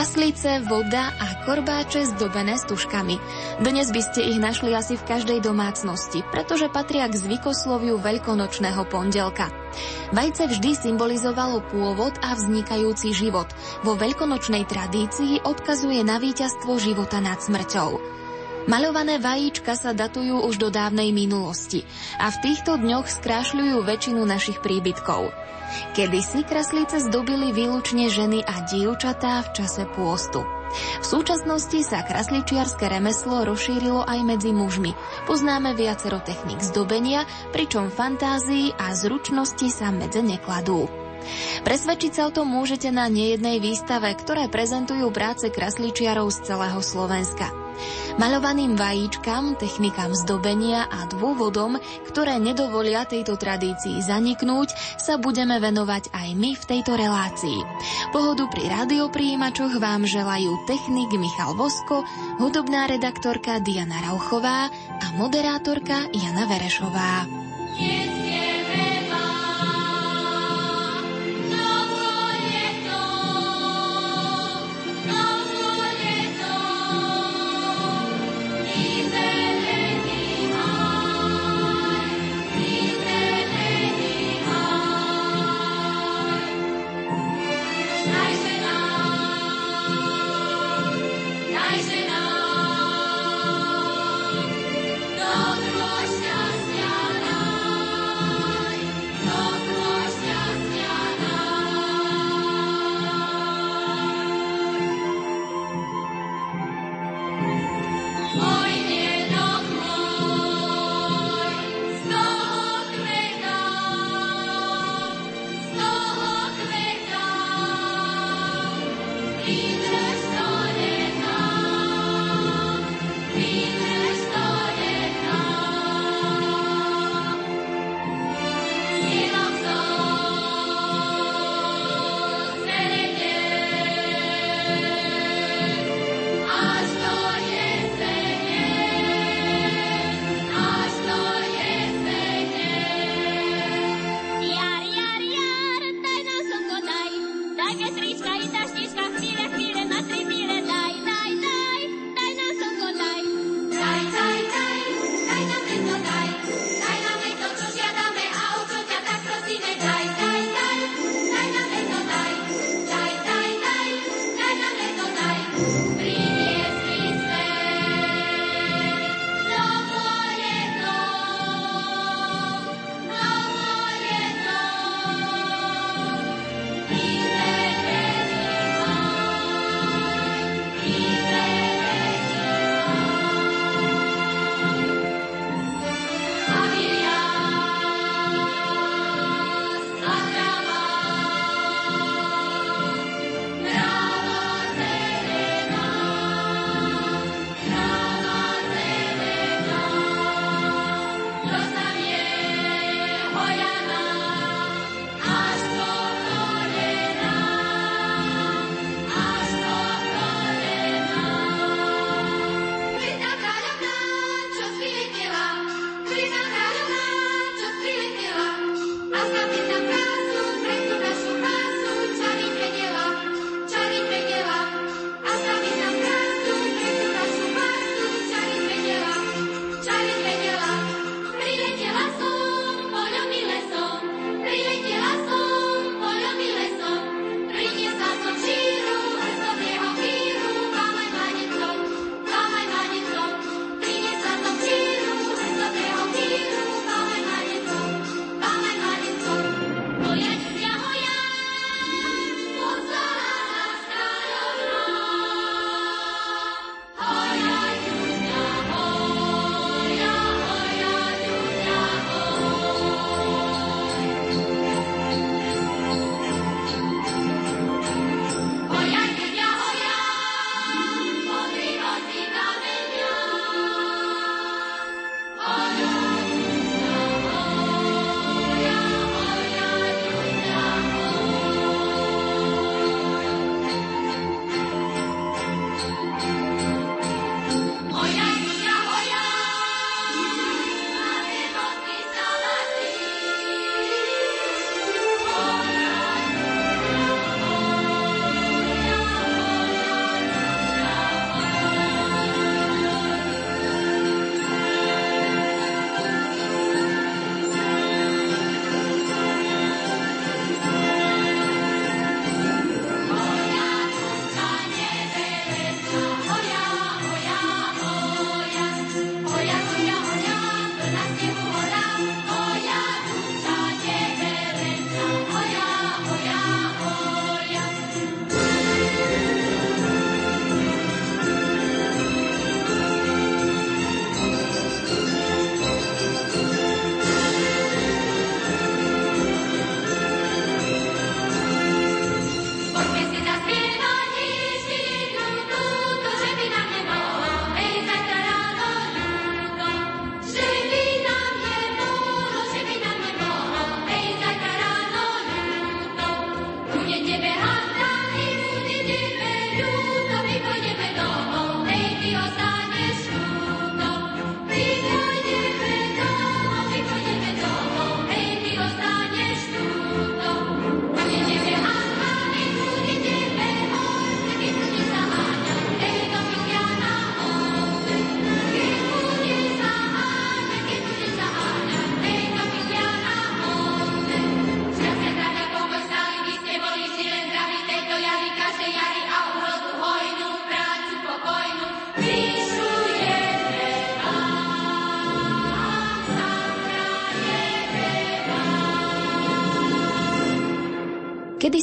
Kraslice, voda a korbáče zdobené stužkami. Dnes by ste ich našli asi v každej domácnosti, pretože patria k zvykosloviu veľkonočného pondelka. Vajce vždy symbolizovalo pôvod a vznikajúci život. Vo veľkonočnej tradícii odkazuje na víťazstvo života nad smrťou. Maľované vajíčka sa datujú už do dávnej minulosti a v týchto dňoch skrášľujú väčšinu našich príbytkov. Kedysi kraslice zdobili výlučne ženy a dievčatá v čase pôstu. V súčasnosti sa krasličiarske remeslo rozšírilo aj medzi mužmi. Poznáme viacero technik zdobenia, pričom fantázii a zručnosti sa medze nekladú. Presvedčiť sa o tom môžete na nejednej výstave, ktoré prezentujú práce krasličiarov z celého Slovenska. Maľovaným vajíčkam, technikám zdobenia a dôvodom, ktoré nedovolia tejto tradícii zaniknúť, sa budeme venovať aj my v tejto relácii. Pohodu pri radiopríjimačoch vám želajú technik Michal Vosko, hudobná redaktorka Diana Rauchová a moderátorka Jana Verešová. Yeah.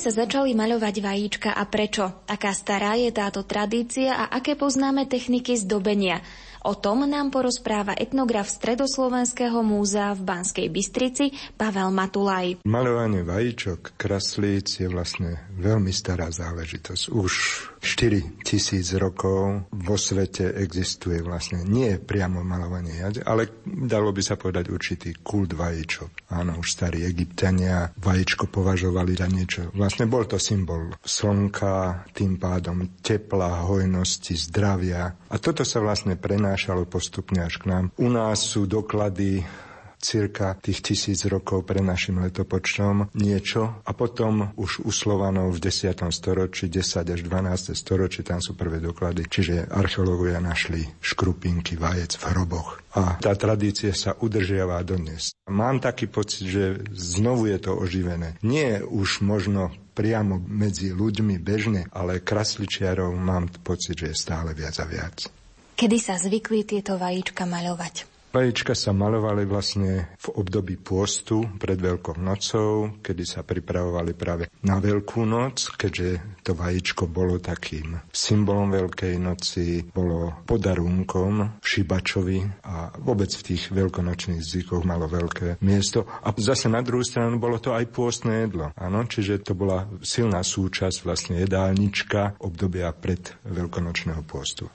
Sa začali maľovať vajíčka a prečo? Aká stará je táto tradícia a aké poznáme techniky zdobenia? O tom nám porozpráva etnograf Stredoslovenského múzea v Banskej Bystrici Pavel Matulaj. Malovanie vajíčok, kraslíc je vlastne veľmi stará záležitosť. Už 4 tisíc rokov vo svete existuje vlastne nie priamo malovanie jade, ale dalo by sa povedať určitý kult vajíčok. Áno, už starí egyptiania vajíčko považovali za niečo. Vlastne bol to symbol slnka, tým pádom tepla, hojnosti, zdravia. A toto sa vlastne prenášalo postupne až k nám. U nás sú doklady cirka tých tisíc rokov pre našim letopočtom niečo a potom už u Slovanov v 10. storočí, 10 až 12. storočí, tam sú prvé doklady. Čiže archeológovia našli škrupinky vajec v hroboch. A tá tradícia sa udržiava dodnes. Mám taký pocit, že znovu je to oživené. Nie už možno priamo medzi ľuďmi bežne, ale krasličiarov mám pocit, že je stále viac a viac. Kedy sa zvykli tieto vajíčka maľovať? Vajíčka sa malovali vlastne v období pôstu pred Veľkou nocou, kedy sa pripravovali práve na Veľkú noc, keďže to vajíčko bolo takým symbolom Veľkej noci, bolo podarunkom šibačovi a vôbec v tých veľkonočných zvykoch malo veľké miesto. A zase na druhú stranu bolo to aj pôstne jedlo. Áno, čiže to bola silná súčasť vlastne jedálnička obdobia pred veľkonočného pôstu.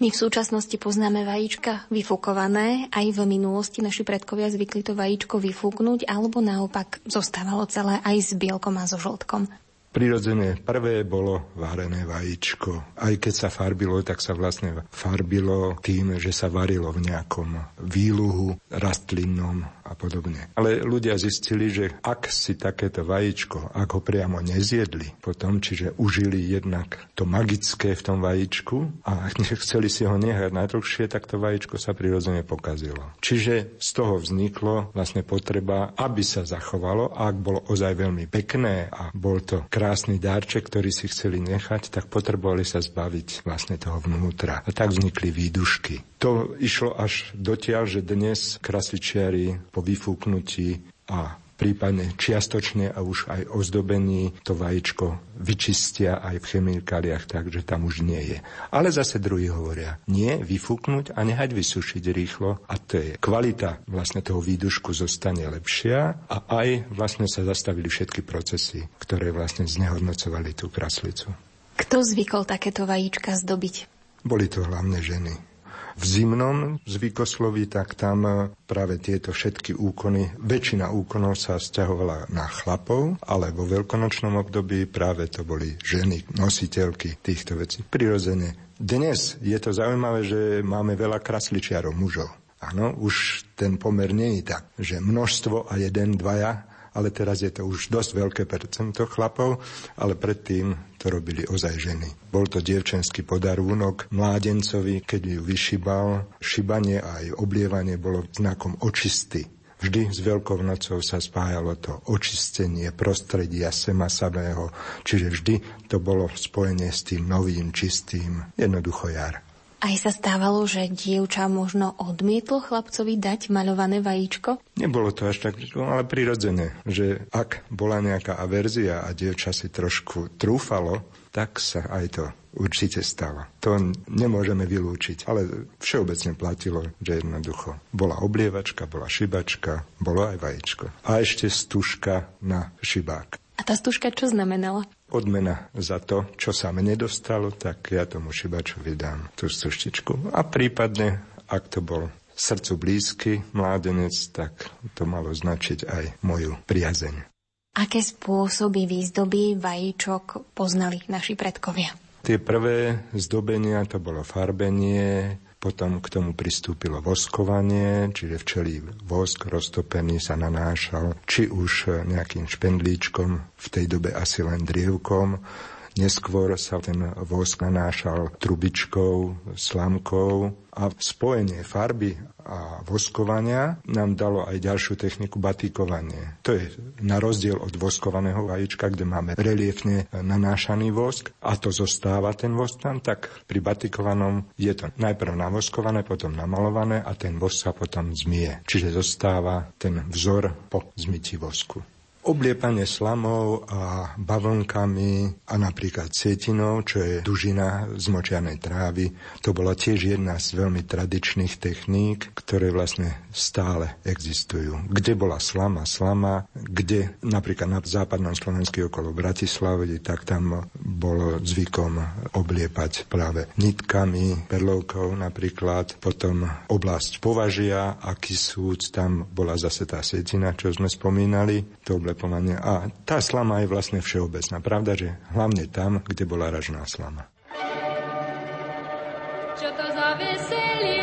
My v súčasnosti poznáme vajíčka vyfúkované. Aj v minulosti naši predkovia zvykli to vajíčko vyfúknuť, alebo naopak zostávalo celé aj s bielkom a so žltkom. Prirodzene prvé bolo varené vajíčko. Aj keď sa farbilo, tak sa vlastne farbilo tým, že sa varilo v nejakom výluhu rastlinnom a podobne. Ale ľudia zistili, že ak si takéto vajíčko, ak ho priamo nezjedli potom, čiže užili jednak to magické v tom vajíčku a chceli si ho nehať najdlhšie, tak to vajíčko sa prirodzene pokazilo. Čiže z toho vzniklo vlastne potreba, aby sa zachovalo, ak bolo ozaj veľmi pekné a bol to krásny dárček, ktorý si chceli nechať, tak potrebovali sa zbaviť vlastne toho vnútra. A tak vznikli výdušky. To išlo až dotiaľ, že dnes krasličiari po vyfúknutí a prípadne čiastočne a už aj ozdobení to vajíčko vyčistia aj v chemikáliách tak, že tam už nie je. Ale zase druhí hovoria, nie, vyfúknuť a nehať vysušiť rýchlo a to je kvalita vlastne toho výdušku zostane lepšia a aj vlastne sa zastavili všetky procesy, ktoré vlastne znehodnocovali tú kraslicu. Kto zvykol takéto vajíčka zdobiť? Boli to hlavne ženy. V zimnom zvykosloví, tak tam e, práve tieto všetky úkony, väčšina úkonov sa stiahovala na chlapov, ale vo veľkonočnom období práve to boli ženy, nositeľky týchto vecí. Prirodzene. Dnes je to zaujímavé, že máme veľa krasličiarov mužov. Áno, už ten pomer nie je tak, že množstvo a jeden, dvaja, ale teraz je to už dosť veľké percento chlapov, ale predtým to robili ozaj ženy. Bol to dievčenský podarúnok mládencovi, keď ju vyšibal. Šibanie a aj oblievanie bolo znakom očisty. Vždy s Veľkou nocou sa spájalo to očistenie prostredia sema samého, čiže vždy to bolo spojenie s tým novým, čistým, jednoducho jar. Aj sa stávalo, že dievča možno odmietlo chlapcovi dať maľované vajíčko? Nebolo to až tak, ale prirodzene, že ak bola nejaká averzia a dievča si trošku trúfalo, tak sa aj to určite stalo. To nemôžeme vylúčiť, ale všeobecne platilo, že jednoducho bola oblievačka, bola šibačka, bolo aj vajíčko. A ešte stužka na šibák. A tá stužka čo znamenala? odmena za to, čo sa mne dostalo, tak ja tomu šibačovi dám tú stuštičku. A prípadne, ak to bol srdcu blízky mládenec, tak to malo značiť aj moju priazeň. Aké spôsoby výzdoby vajíčok poznali naši predkovia? Tie prvé zdobenia to bolo farbenie, potom k tomu pristúpilo voskovanie, čiže včelí vosk roztopený sa nanášal či už nejakým špendlíčkom, v tej dobe asi len drievkom, Neskôr sa ten vosk nanášal trubičkou, slamkou a spojenie farby a voskovania nám dalo aj ďalšiu techniku batíkovanie. To je na rozdiel od voskovaného vajíčka, kde máme reliefne nanášaný vosk a to zostáva ten vosk tam, tak pri batikovanom je to najprv navoskované, potom namalované a ten vosk sa potom zmie. Čiže zostáva ten vzor po zmyti vosku. Obliepanie slamov a bavlnkami a napríklad cietinou, čo je dužina z močianej trávy, to bola tiež jedna z veľmi tradičných techník, ktoré vlastne stále existujú. Kde bola slama, slama, kde napríklad na západnom Slovensku okolo Bratislavy, tak tam bolo zvykom obliepať práve nitkami, perlovkou napríklad, potom oblasť považia a Kisúc, tam bola zase tá setina, čo sme spomínali, to oblepovanie. A tá slama je vlastne všeobecná. Pravda, že hlavne tam, kde bola ražná slama. Čo to za veselie?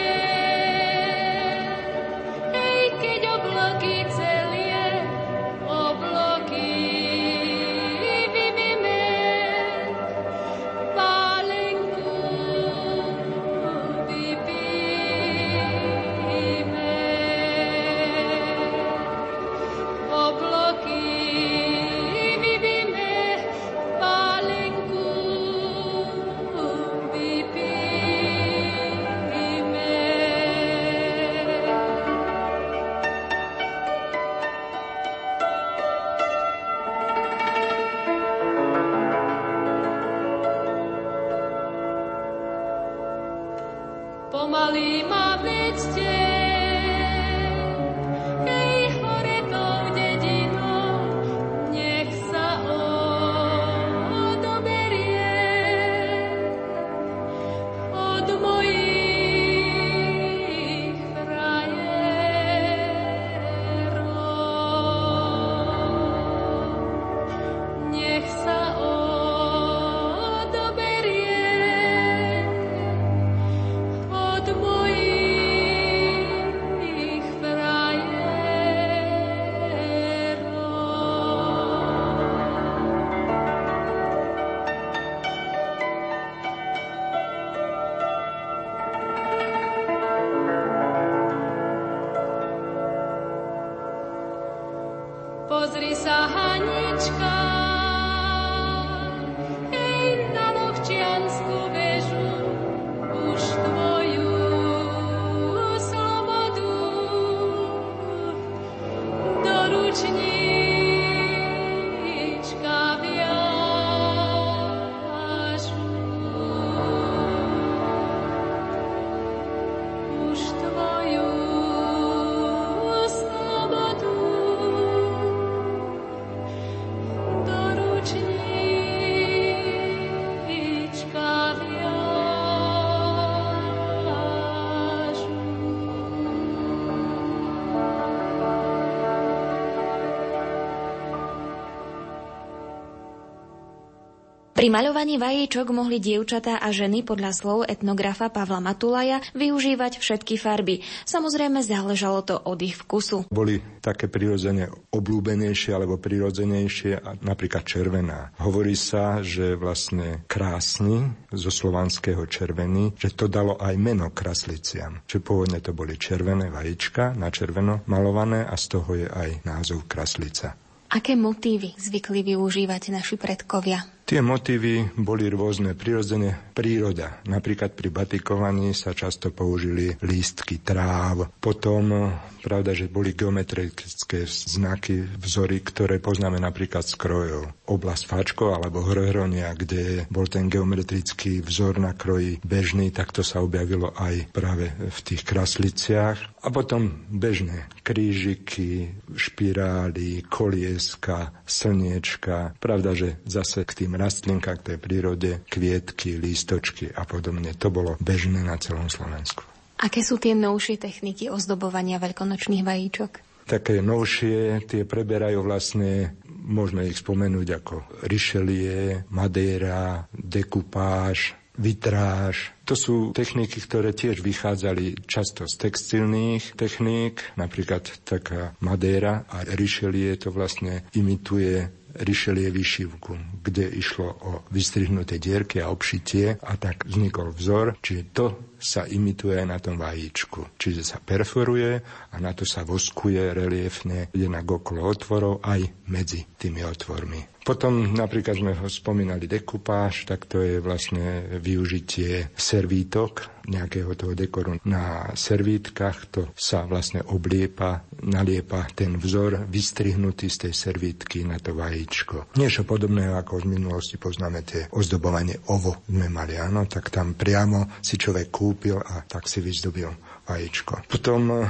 Pri maľovaní vajíčok mohli dievčatá a ženy podľa slov etnografa Pavla Matulaja využívať všetky farby. Samozrejme záležalo to od ich vkusu. Boli také prirodzene oblúbenejšie alebo prirodzenejšie, napríklad červená. Hovorí sa, že vlastne krásny zo slovanského červený, že to dalo aj meno krasliciam. Čiže pôvodne to boli červené vajíčka, na červeno malované a z toho je aj názov kraslica. Aké motívy zvykli využívať naši predkovia? Tie motívy boli rôzne. Prirodzene príroda. Napríklad pri batikovaní sa často použili lístky tráv. Potom, pravda, že boli geometrické znaky, vzory, ktoré poznáme napríklad z krojov. Oblasť Fačko alebo Hrohronia, kde bol ten geometrický vzor na kroji bežný, tak to sa objavilo aj práve v tých krasliciach. A potom bežné krížiky, špirály, kolieska, slniečka. Pravda, že zase k tým rastlinka, k tej prírode, kvietky, lístočky a podobne. To bolo bežné na celom Slovensku. Aké sú tie novšie techniky ozdobovania veľkonočných vajíčok? Také novšie, tie preberajú vlastne, môžeme ich spomenúť ako Richelieu, Madeira, dekupáž, vitráž. To sú techniky, ktoré tiež vychádzali často z textilných techník, napríklad taká Madeira a Richelieu to vlastne imituje Richelieu vyšivku, kde išlo o vystrihnuté dierky a obšitie a tak vznikol vzor, čiže to sa imituje na tom vajíčku. Čiže sa perforuje a na to sa voskuje reliefne jednak okolo otvorov aj medzi tými otvormi Potom napríklad sme ho spomínali dekupáž, tak to je vlastne využitie servítok, nejakého toho dekoru na servítkach, to sa vlastne obliepa, naliepa ten vzor vystrihnutý z tej servítky na to vajíčko. Niečo podobné, ako v minulosti poznáme tie ozdobovanie ovo sme mali, áno, tak tam priamo si človek kúpil a tak si vyzdobil vajíčko. Potom eh,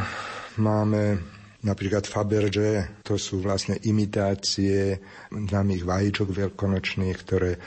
máme Napríklad Faberge, to sú vlastne imitácie známych vajíčok veľkonočných, ktoré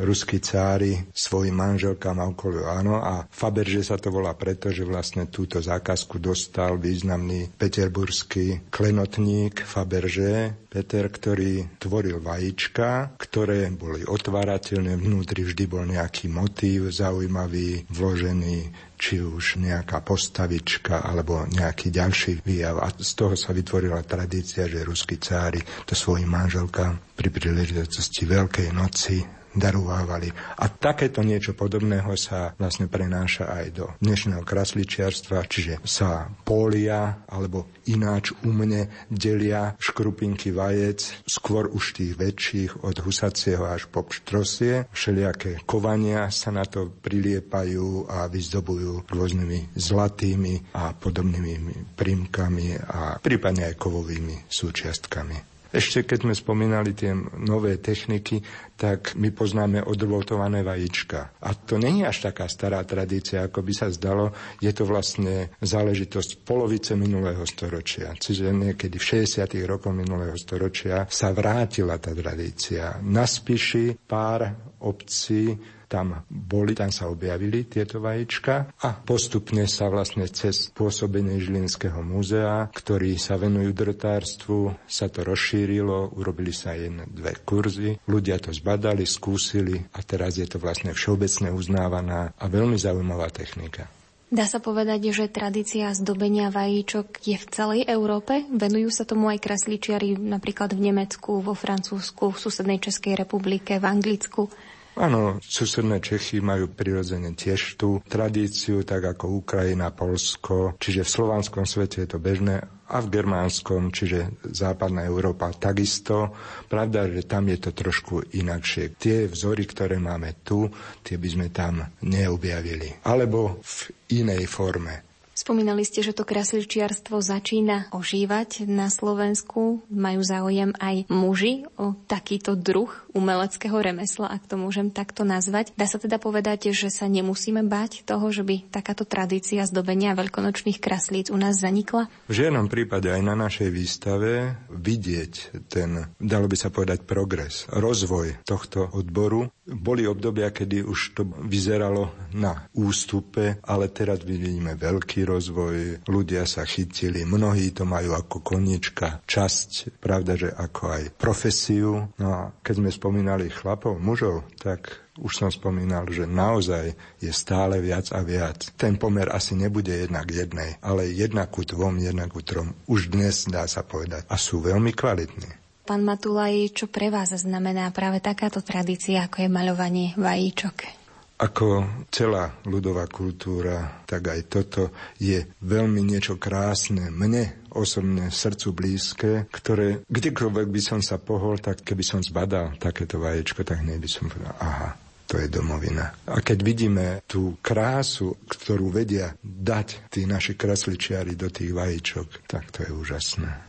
ruskí cári svojim manželkám a okolo áno. A Faberže sa to volá preto, že vlastne túto zákazku dostal významný peterburský klenotník Faberže, Peter, ktorý tvoril vajíčka, ktoré boli otvárateľné, vnútri vždy bol nejaký motív zaujímavý, vložený či už nejaká postavička alebo nejaký ďalší výjav. A z toho sa vytvorila tradícia, že ruskí cári to svojim manželkám pri príležitosti Veľkej noci darovávali. A takéto niečo podobného sa vlastne prenáša aj do dnešného krasličiarstva, čiže sa polia alebo ináč umne delia škrupinky vajec, skôr už tých väčších od husacieho až po pštrosie. Všelijaké kovania sa na to priliepajú a vyzdobujú rôznymi zlatými a podobnými prímkami a prípadne aj kovovými súčiastkami. Ešte keď sme spomínali tie nové techniky, tak my poznáme odrvotované vajíčka. A to je až taká stará tradícia, ako by sa zdalo. Je to vlastne záležitosť polovice minulého storočia. Čiže niekedy v 60. rokoch minulého storočia sa vrátila tá tradícia. Na Spiši pár obcí tam boli, tam sa objavili tieto vajíčka a postupne sa vlastne cez pôsobenie Žilinského múzea, ktorý sa venujú drotárstvu, sa to rozšírilo, urobili sa jedné, dve kurzy, ľudia to zbadali, skúsili a teraz je to vlastne všeobecne uznávaná a veľmi zaujímavá technika. Dá sa povedať, že tradícia zdobenia vajíčok je v celej Európe? Venujú sa tomu aj krasličiari napríklad v Nemecku, vo Francúzsku, v susednej Českej republike, v Anglicku? Áno, susedné Čechy majú prirodzene tiež tú tradíciu, tak ako Ukrajina, Polsko, čiže v slovanskom svete je to bežné a v germánskom, čiže západná Európa takisto. Pravda, že tam je to trošku inakšie. Tie vzory, ktoré máme tu, tie by sme tam neobjavili. Alebo v inej forme. Spomínali ste, že to krasličiarstvo začína ožívať na Slovensku. Majú záujem aj muži o takýto druh umeleckého remesla, ak to môžem takto nazvať. Dá sa teda povedať, že sa nemusíme báť toho, že by takáto tradícia zdobenia veľkonočných kraslíc u nás zanikla? V žiadnom prípade aj na našej výstave vidieť ten, dalo by sa povedať, progres, rozvoj tohto odboru. Boli obdobia, kedy už to vyzeralo na ústupe, ale teraz vidíme veľký rozvoj, ľudia sa chytili, mnohí to majú ako konička, časť, pravda, že ako aj profesiu. No a keď sme spomínali chlapov, mužov, tak už som spomínal, že naozaj je stále viac a viac. Ten pomer asi nebude jednak jednej, ale jednak ku dvom, jednak ku trom. Už dnes dá sa povedať. A sú veľmi kvalitní. Pán Matulaj, čo pre vás znamená práve takáto tradícia, ako je maľovanie vajíčok? Ako celá ľudová kultúra, tak aj toto je veľmi niečo krásne. Mne osobne srdcu blízke, ktoré kdekoľvek by som sa pohol, tak keby som zbadal takéto vaječko, tak hneď by som povedal, aha, to je domovina. A keď vidíme tú krásu, ktorú vedia dať tí naši krasličiari do tých vajíčok, tak to je úžasné.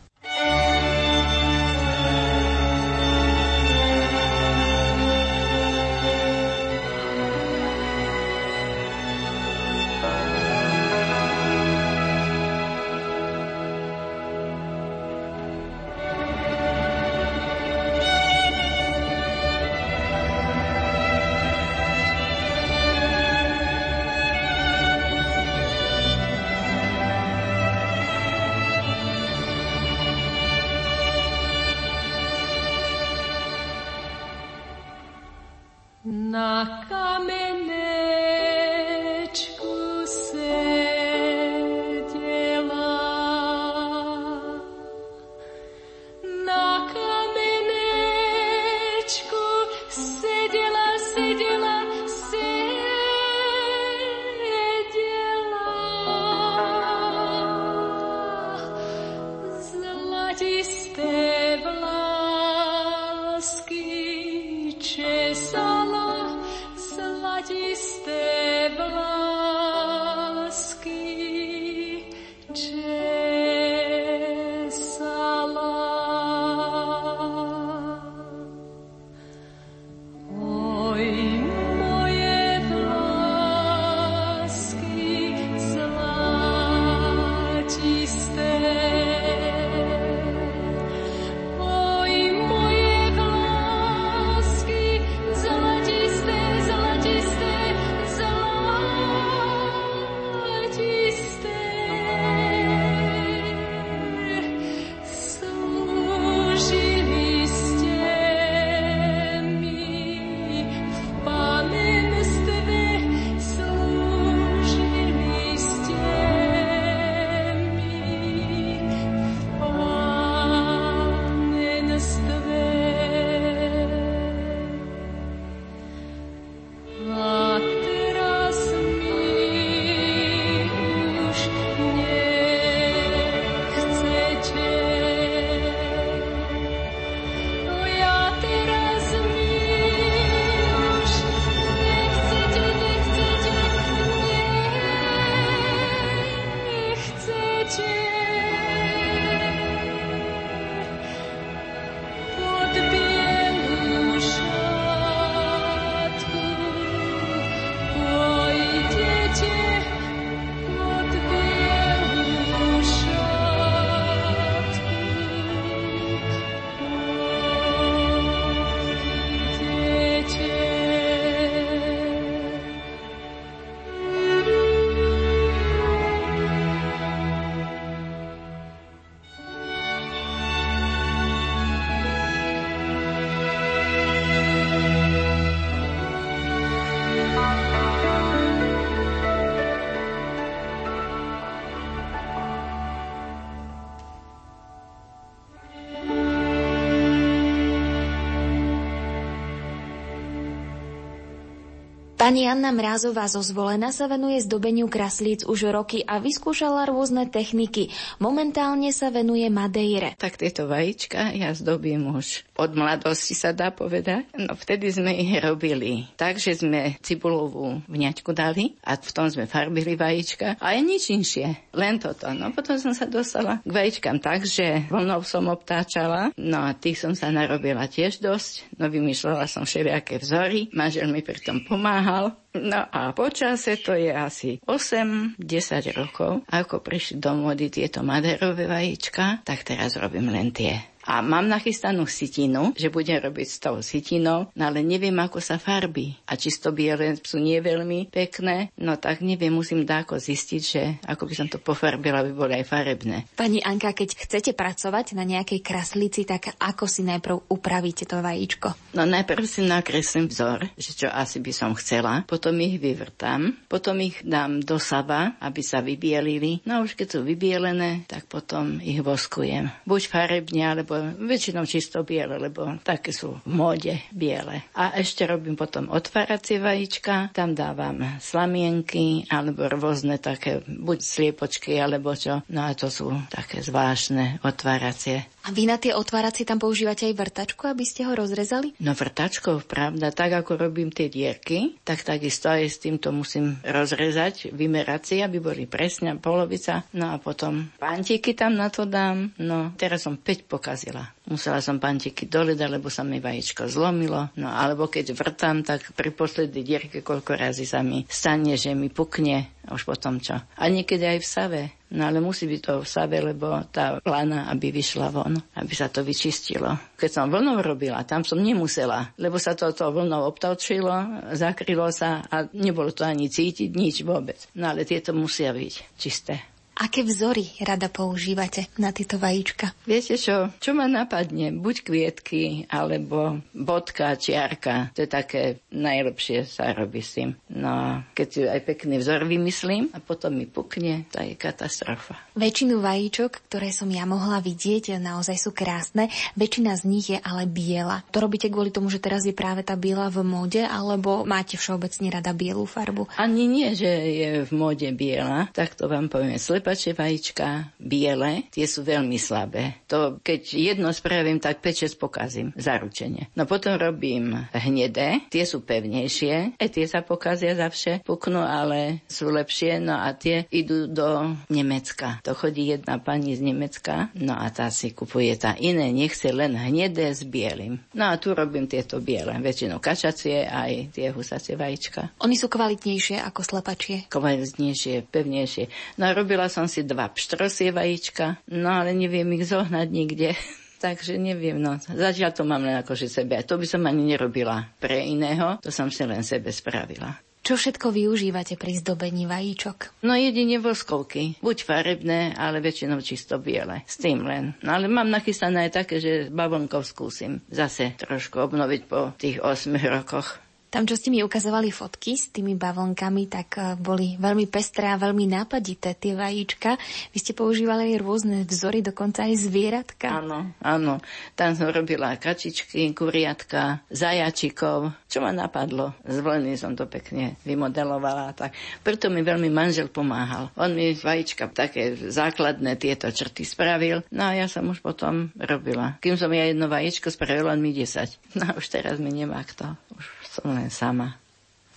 Pani Anna Mrázová zo Zvolena sa venuje zdobeniu kraslíc už roky a vyskúšala rôzne techniky. Momentálne sa venuje Madeire. Tak tieto vajíčka ja zdobím už od mladosti sa dá povedať. No vtedy sme ich robili tak, že sme cibulovú vňaťku dali a v tom sme farbili vajíčka a aj nič inšie, len toto. No potom som sa dostala k vajíčkam tak, že voľnou som obtáčala, no a tých som sa narobila tiež dosť, no vymýšľala som všelijaké vzory, manžel mi pri tom pomáhal pomáhal. No a počase to je asi 8-10 rokov, ako prišli do mody tieto maderové vajíčka, tak teraz robím len tie. A mám nachystanú sitinu, že budem robiť s tou sitinou, no ale neviem, ako sa farbí. A čisto biele sú nie veľmi pekné, no tak neviem, musím dáko zistiť, že ako by som to pofarbila, aby boli aj farebné. Pani Anka, keď chcete pracovať na nejakej kraslici, tak ako si najprv upravíte to vajíčko? No najprv si nakreslím vzor, že čo asi by som chcela, potom ich vyvrtám, potom ich dám do saba, aby sa vybielili. No a už keď sú vybielené, tak potom ich voskujem. Buď farebne, alebo väčšinou čisto biele, lebo také sú v móde biele. A ešte robím potom otváracie vajíčka, tam dávam slamienky alebo rôzne také buď sliepočky alebo čo. No a to sú také zvláštne otváracie. A vy na tie otváracie tam používate aj vrtačku, aby ste ho rozrezali? No vrtačkou, pravda, tak ako robím tie dierky, tak takisto aj s týmto musím rozrezať, vymerať si, aby boli presne polovica. No a potom pantiky tam na to dám. No teraz som 5 pokazila. Musela som pantiky doledať, lebo sa mi vajíčko zlomilo. No alebo keď vrtám, tak pri poslednej dierke koľko razy sa mi stane, že mi pukne. Už potom čo. A niekedy aj v save. No ale musí byť to v save, lebo tá lana, aby vyšla von, aby sa to vyčistilo. Keď som vlnou robila, tam som nemusela, lebo sa to, to vlnou obtočilo, zakrylo sa a nebolo to ani cítiť, nič vôbec. No ale tieto musia byť čisté. Aké vzory rada používate na tieto vajíčka? Viete čo, čo ma napadne? Buď kvietky, alebo bodka, čiarka. To je také najlepšie sa robí s tým. No, keď si aj pekný vzor vymyslím a potom mi pukne, to je katastrofa. Väčšinu vajíčok, ktoré som ja mohla vidieť, naozaj sú krásne. Väčšina z nich je ale biela. To robíte kvôli tomu, že teraz je práve tá biela v móde, alebo máte všeobecne rada bielu farbu? Ani nie, že je v móde biela, tak to vám poviem. Slep slepačie vajíčka biele, tie sú veľmi slabé. To keď jedno spravím, tak 5-6 pokazím, zaručenie. No potom robím hnedé, tie sú pevnejšie, aj tie sa pokazia za vše, puknú, ale sú lepšie, no a tie idú do Nemecka. To chodí jedna pani z Nemecka, no a tá si kupuje tá iné, nechce len hnedé s bielým. No a tu robím tieto biele, väčšinou kačacie aj tie husacie vajíčka. Oni sú kvalitnejšie ako slepačie? Kvalitnejšie, pevnejšie. No a robila som som si dva pštrosie vajíčka, no ale neviem ich zohnať nikde. Takže neviem, no. Zatiaľ to mám len akože sebe. A to by som ani nerobila pre iného, to som si len sebe spravila. Čo všetko využívate pri zdobení vajíčok? No jedine voskovky. Buď farebné, ale väčšinou čisto biele. S tým len. No ale mám nachystané aj také, že bavlnkov skúsim zase trošku obnoviť po tých 8 rokoch. Tam, čo ste mi ukazovali fotky s tými bavlnkami, tak eh, boli veľmi pestré a veľmi nápadité tie vajíčka. Vy ste používali rôzne vzory, dokonca aj zvieratka. Áno, áno. Tam som robila kačičky, kuriatka, zajačikov. Čo ma napadlo? Zvolený som to pekne vymodelovala. Tak. Preto mi veľmi manžel pomáhal. On mi vajíčka také základné tieto črty spravil. No a ja som už potom robila. Kým som ja jedno vajíčko spravila, on mi 10. No už teraz mi nemá kto. Už som len sama.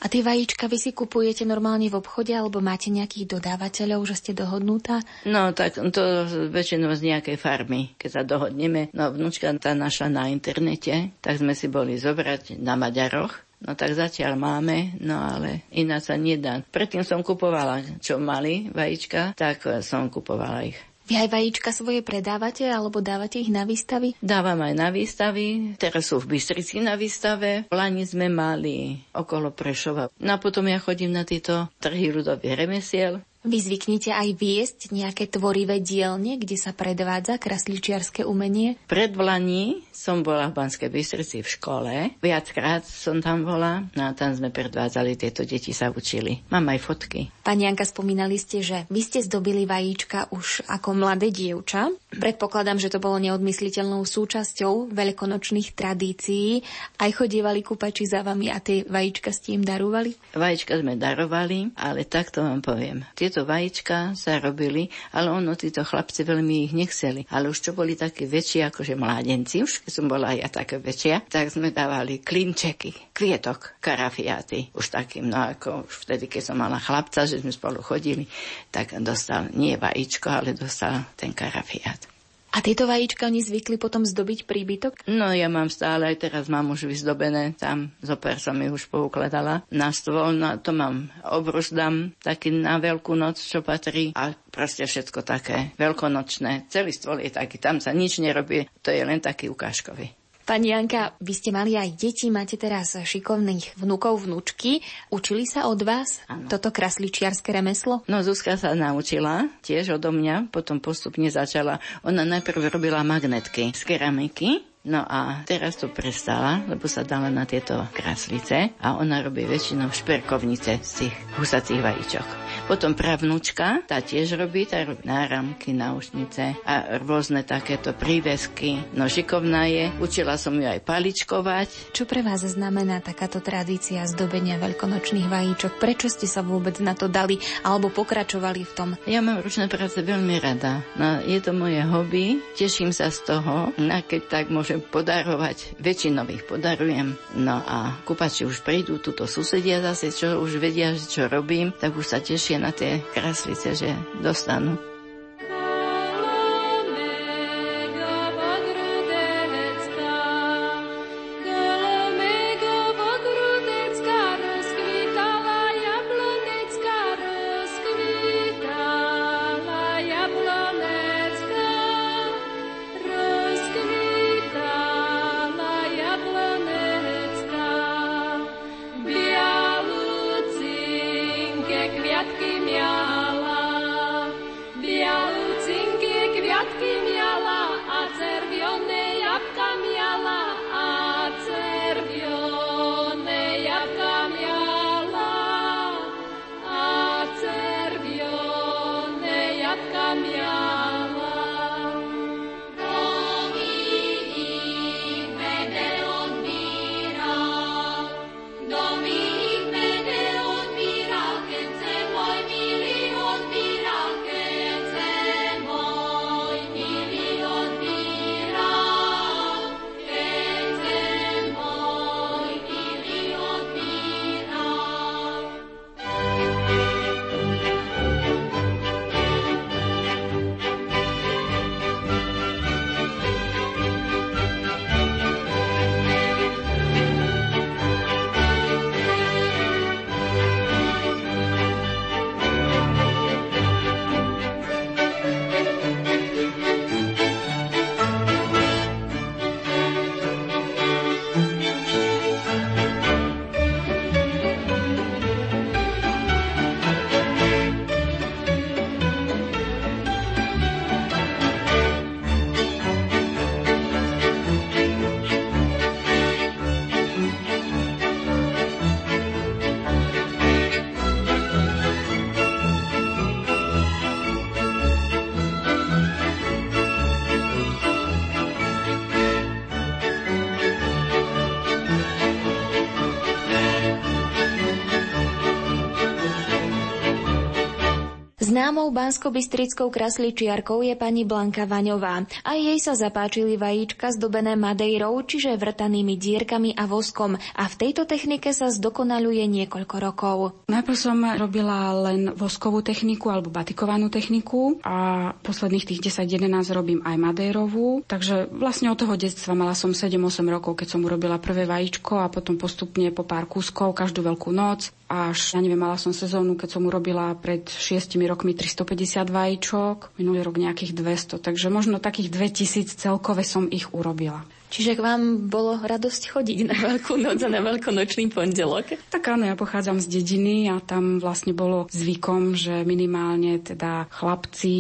A tie vajíčka vy si kupujete normálne v obchode alebo máte nejakých dodávateľov, že ste dohodnutá? No tak to väčšinou z nejakej farmy, keď sa dohodneme. No vnúčka tá našla na internete, tak sme si boli zobrať na Maďaroch. No tak zatiaľ máme, no ale iná sa nedá. Predtým som kupovala, čo mali vajíčka, tak som kupovala ich. Vy aj vajíčka svoje predávate alebo dávate ich na výstavy? Dávam aj na výstavy. Teraz sú v Bystrici na výstave. V Lani sme mali okolo Prešova. No a potom ja chodím na tieto trhy ľudových remesiel. Vy zvyknite aj viesť nejaké tvorivé dielne, kde sa predvádza krasličiarske umenie? Pred Vlani som bola v Banskej Bystrici v škole. Viackrát som tam bola no a tam sme predvádzali, tieto deti sa učili. Mám aj fotky. Pani Janka, spomínali ste, že vy ste zdobili vajíčka už ako mladé dievča. Predpokladám, že to bolo neodmysliteľnou súčasťou veľkonočných tradícií. Aj chodievali kúpači za vami a tie vajíčka ste im darovali? Vajíčka sme darovali, ale takto vám poviem. Tieto vajíčka sa robili, ale ono, títo chlapci veľmi ich nechceli. Ale už čo boli také väčšie, akože mládenci, už keď som bola ja také väčšia, tak sme dávali klinčeky, kvietok, karafiáty. Už takým, no ako už vtedy, keď som mala chlapca, že sme spolu chodili, tak dostal nie vajíčko, ale dostal ten karafiát. A tieto vajíčka oni zvykli potom zdobiť príbytok? No ja mám stále, aj teraz mám už vyzdobené, tam zoper som ich už poukladala na stôl, no to mám obruzdam taký na veľkú noc, čo patrí a proste všetko také veľkonočné. Celý stôl je taký, tam sa nič nerobí, to je len taký ukážkový. Pani Janka, vy ste mali aj deti, máte teraz šikovných vnúkov, vnúčky. Učili sa od vás ano. toto krasličiarske remeslo? No Zuzka sa naučila tiež odo mňa, potom postupne začala. Ona najprv robila magnetky z keramiky, No a teraz to prestala, lebo sa dala na tieto kraslice a ona robí väčšinou šperkovnice z tých husacích vajíčok. Potom pravnúčka, tá tiež robí, tá robí náramky, náušnice a rôzne takéto prívesky. No šikovná je, učila som ju aj paličkovať. Čo pre vás znamená takáto tradícia zdobenia veľkonočných vajíčok? Prečo ste sa vôbec na to dali alebo pokračovali v tom? Ja mám ručné práce veľmi rada. No, je to moje hobby, teším sa z toho, a keď tak môžem môžem podarovať, väčšinou ich podarujem. No a kupači už prídu, tuto susedia zase, čo už vedia, čo robím, tak už sa tešia na tie kraslice, že dostanú. Známou bansko-bystrickou krasličiarkou je pani Blanka Vaňová. A jej sa zapáčili vajíčka zdobené madejrou, čiže vrtanými dierkami a voskom. A v tejto technike sa zdokonaluje niekoľko rokov. Najprv som robila len voskovú techniku alebo batikovanú techniku a posledných tých 10-11 robím aj madejrovú, takže vlastne od toho detstva mala som 7-8 rokov, keď som urobila prvé vajíčko a potom postupne po pár kúskov každú veľkú noc až, ja neviem, mala som sezónu, keď som urobila pred 6 rokmi 350 vajíčok, minulý rok nejakých 200, takže možno takých 2000 celkové som ich urobila. Čiže k vám bolo radosť chodiť na Veľkú noc a na veľkonočný pondelok? Tak áno, ja pochádzam z dediny a tam vlastne bolo zvykom, že minimálne teda chlapci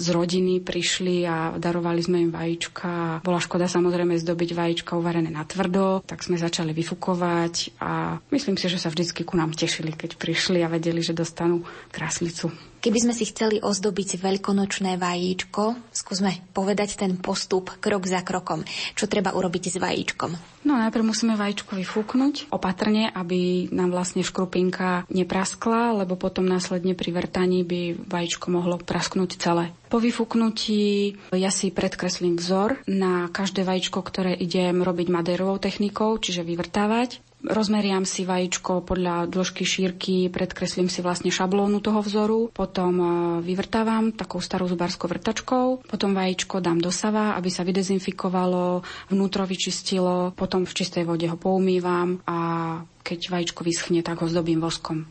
z rodiny prišli a darovali sme im vajíčka. Bola škoda samozrejme zdobiť vajíčka uvarené na tvrdo, tak sme začali vyfukovať a myslím si, že sa vždycky ku nám tešili, keď prišli a vedeli, že dostanú kráslicu. Keby sme si chceli ozdobiť veľkonočné vajíčko, skúsme povedať ten postup krok za krokom. Čo treba urobiť s vajíčkom? No najprv musíme vajíčko vyfúknuť opatrne, aby nám vlastne škrupinka nepraskla, lebo potom následne pri vrtaní by vajíčko mohlo prasknúť celé. Po vyfúknutí ja si predkreslím vzor na každé vajíčko, ktoré idem robiť maderovou technikou, čiže vyvrtávať. Rozmeriam si vajíčko podľa dĺžky šírky, predkreslím si vlastne šablónu toho vzoru, potom e, vyvrtávam takou starou zubárskou vrtačkou, potom vajíčko dám do sava, aby sa vydezinfikovalo, vnútro vyčistilo, potom v čistej vode ho poumývam a keď vajíčko vyschne, tak ho zdobím voskom.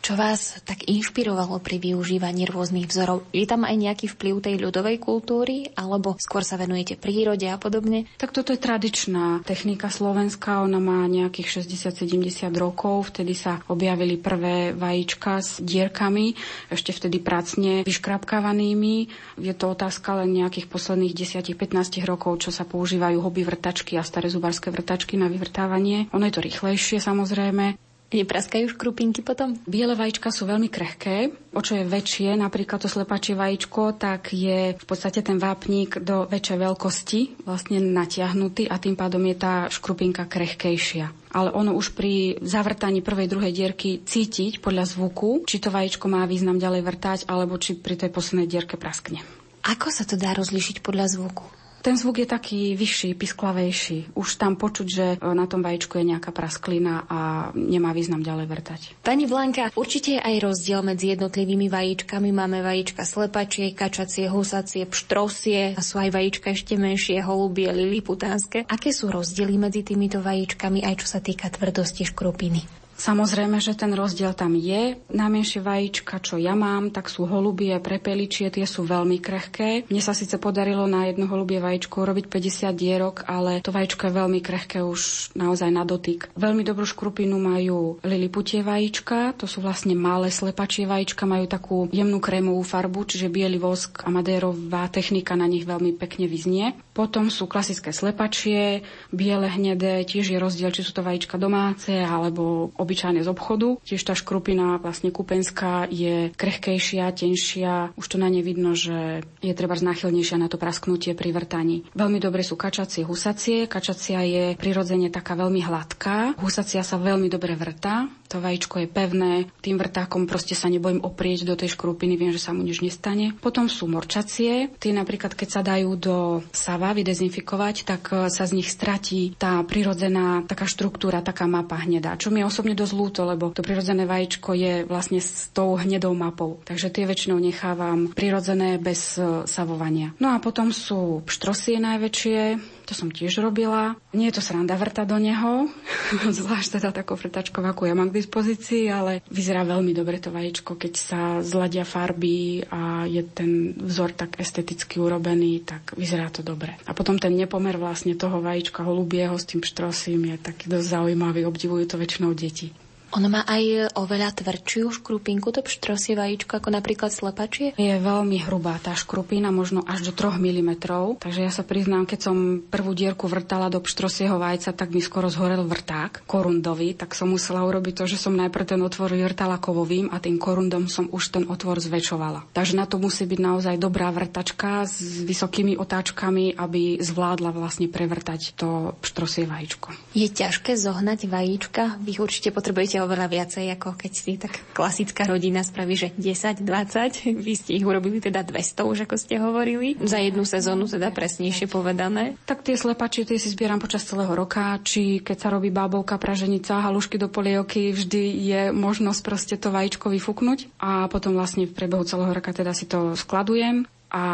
Čo vás tak inšpirovalo pri využívaní rôznych vzorov? Je tam aj nejaký vplyv tej ľudovej kultúry, alebo skôr sa venujete prírode a podobne? Tak toto je tradičná technika slovenská, ona má nejakých 60-70 rokov, vtedy sa objavili prvé vajíčka s dierkami, ešte vtedy pracne vyškrapkávanými. Je to otázka len nejakých posledných 10-15 rokov, čo sa používajú hobby vrtačky a staré zubarské vrtačky na vyvrtávanie. Ono je to rýchlejšie samozrejme. Nepraskajú škrupinky potom? Biele vajíčka sú veľmi krehké. O čo je väčšie, napríklad to slepačie vajíčko, tak je v podstate ten vápnik do väčšej veľkosti vlastne natiahnutý a tým pádom je tá škrupinka krehkejšia ale ono už pri zavrtaní prvej, druhej dierky cítiť podľa zvuku, či to vajíčko má význam ďalej vrtať, alebo či pri tej poslednej dierke praskne. Ako sa to dá rozlišiť podľa zvuku? Ten zvuk je taký vyšší, pisklavejší. Už tam počuť, že e, na tom vajíčku je nejaká prasklina a nemá význam ďalej vrtať. Pani Blanka, určite je aj rozdiel medzi jednotlivými vajíčkami. Máme vajíčka slepačie, kačacie, husacie, pštrosie a sú aj vajíčka ešte menšie, holubie, liliputánske. Aké sú rozdiely medzi týmito vajíčkami aj čo sa týka tvrdosti škrupiny? Samozrejme, že ten rozdiel tam je. Najmenšie vajíčka, čo ja mám, tak sú holubie, prepeličie, tie sú veľmi krehké. Mne sa síce podarilo na jedno holubie vajíčko robiť 50 dierok, ale to vajíčko je veľmi krehké už naozaj na dotyk. Veľmi dobrú škrupinu majú liliputie vajíčka, to sú vlastne malé slepačie vajíčka, majú takú jemnú krémovú farbu, čiže biely vosk a madérová technika na nich veľmi pekne vyznie. Potom sú klasické slepačie, biele, hnedé, tiež je rozdiel, či sú to vajíčka domáce alebo obyčajne z obchodu. Tiež tá škrupina vlastne kupenská je krehkejšia, tenšia. Už to na ne vidno, že je treba náchylnejšia na to prasknutie pri vrtaní. Veľmi dobre sú kačacie, husacie. Kačacia je prirodzene taká veľmi hladká. Husacia sa veľmi dobre vrtá. To vajíčko je pevné, tým vrtákom proste sa nebojím oprieť do tej škrupiny, viem, že sa mu nič nestane. Potom sú morčacie, tie napríklad keď sa dajú do sava vydezinfikovať, tak e, sa z nich stratí tá prirodzená taká štruktúra, taká mapa hnedá, čo mi je osobne dosť ľúto, lebo to prirodzené vajíčko je vlastne s tou hnedou mapou. Takže tie väčšinou nechávam prirodzené bez e, savovania. No a potom sú pštrosie najväčšie, to som tiež robila. Nie je to sranda vrta do neho, zvlášť teda takou vrtačkou, ako ja mám k dispozícii, ale vyzerá veľmi dobre to vajíčko, keď sa zladia farby a je ten vzor tak esteticky urobený, tak vyzerá to dobre. A potom ten nepomer vlastne toho vajíčka holubieho s tým štrosím je taký dosť zaujímavý, obdivujú to väčšinou deti. Ono má aj oveľa tvrdšiu škrupinku, to pštrosie vajíčko, ako napríklad slepačie? Je veľmi hrubá tá škrupina, možno až do 3 mm. Takže ja sa priznám, keď som prvú dierku vrtala do pštrosieho vajca, tak mi skoro zhorel vrták korundový, tak som musela urobiť to, že som najprv ten otvor vrtala kovovým a tým korundom som už ten otvor zväčšovala. Takže na to musí byť naozaj dobrá vrtačka s vysokými otáčkami, aby zvládla vlastne prevrtať to pštrosie vajíčko. Je ťažké zohnať vajíčka? Vy určite potrebujete oveľa viacej, ako keď si tak klasická rodina spraví, že 10, 20. Vy ste ich urobili teda 200 už, ako ste hovorili. Za jednu sezónu teda presnejšie povedané. Tak tie slepačie tie si zbieram počas celého roka, či keď sa robí bábovka, praženica, halušky do polievky, vždy je možnosť proste to vajíčko vyfúknuť a potom vlastne v priebehu celého roka teda si to skladujem a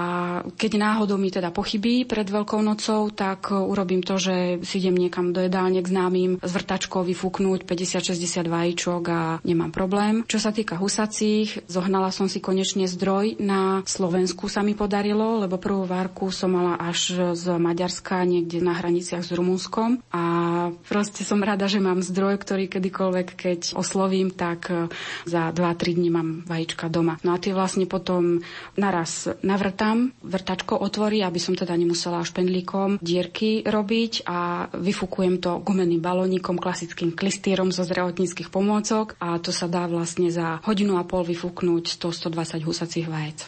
keď náhodou mi teda pochybí pred Veľkou nocou, tak urobím to, že si idem niekam do jedálne k známym s vrtačkou vyfúknúť 50-60 vajíčok a nemám problém. Čo sa týka husacích, zohnala som si konečne zdroj. Na Slovensku sa mi podarilo, lebo prvú várku som mala až z Maďarska, niekde na hraniciach s Rumunskom a proste som rada, že mám zdroj, ktorý kedykoľvek, keď oslovím, tak za 2-3 dní mám vajíčka doma. No a tie vlastne potom naraz navrtám, vrtačko otvorí, aby som teda nemusela špendlíkom dierky robiť a vyfukujem to gumeným balónikom, klasickým klistýrom zo zdravotníckých pomôcok a to sa dá vlastne za hodinu a pol vyfúknuť 100-120 husacích vajec.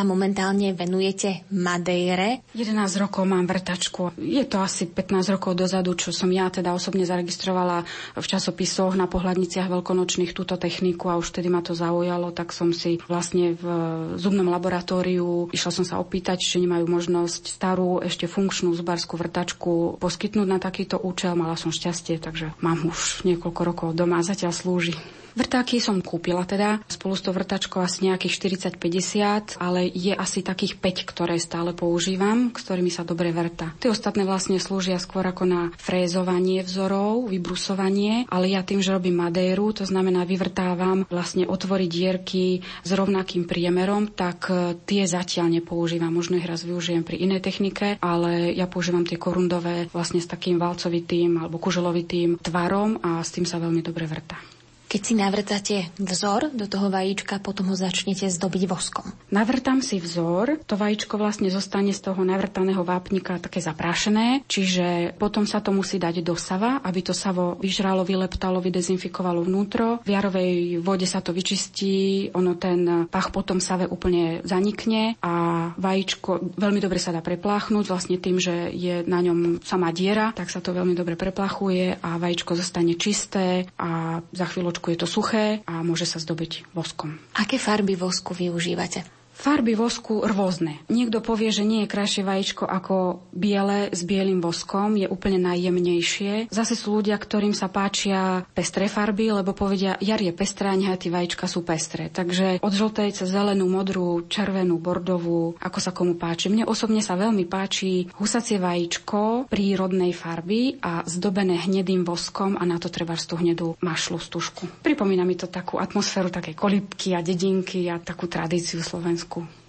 Sa momentálne venujete Madeire. 11 rokov mám vrtačku. Je to asi 15 rokov dozadu, čo som ja teda osobne zaregistrovala v časopisoch na pohľadniciach veľkonočných túto techniku a už vtedy ma to zaujalo, tak som si vlastne v zubnom laboratóriu išla som sa opýtať, či nemajú možnosť starú, ešte funkčnú zubarskú vrtačku poskytnúť na takýto účel. Mala som šťastie, takže mám už niekoľko rokov doma a zatiaľ slúži. Vrtáky som kúpila teda, spolu s tou vrtačkou asi nejakých 40-50, ale je asi takých 5, ktoré stále používam, ktorými sa dobre vrta. Tie ostatné vlastne slúžia skôr ako na frézovanie vzorov, vybrusovanie, ale ja tým, že robím madéru, to znamená vyvrtávam vlastne otvoriť dierky s rovnakým priemerom, tak e, tie zatiaľ nepoužívam. Možno ich raz využijem pri inej technike, ale ja používam tie korundové vlastne s takým valcovitým alebo kuželovitým tvarom a s tým sa veľmi dobre vrta. Keď si navrtate vzor do toho vajíčka, potom ho začnete zdobiť voskom. Navrtam si vzor, to vajíčko vlastne zostane z toho navrtaného vápnika také zaprášené, čiže potom sa to musí dať do sava, aby to savo vyžralo, vyleptalo, vydezinfikovalo vnútro. V jarovej vode sa to vyčistí, ono ten pach potom save úplne zanikne a vajíčko veľmi dobre sa dá prepláchnuť vlastne tým, že je na ňom samá diera, tak sa to veľmi dobre preplachuje a vajíčko zostane čisté a za chvíľočku je to suché a môže sa zdobiť voskom. Aké farby vosku využívate? Farby vosku rôzne. Niekto povie, že nie je krajšie vajíčko ako biele s bielým voskom, je úplne najjemnejšie. Zase sú ľudia, ktorým sa páčia pestré farby, lebo povedia, jar je pestrá, tie vajíčka sú pestré. Takže od žltej cez zelenú, modrú, červenú, bordovú, ako sa komu páči. Mne osobne sa veľmi páči husacie vajíčko prírodnej farby a zdobené hnedým voskom a na to treba tú hnedú mašlu stužku. Pripomína mi to takú atmosféru takej kolibky a dedinky a takú tradíciu Slovensku.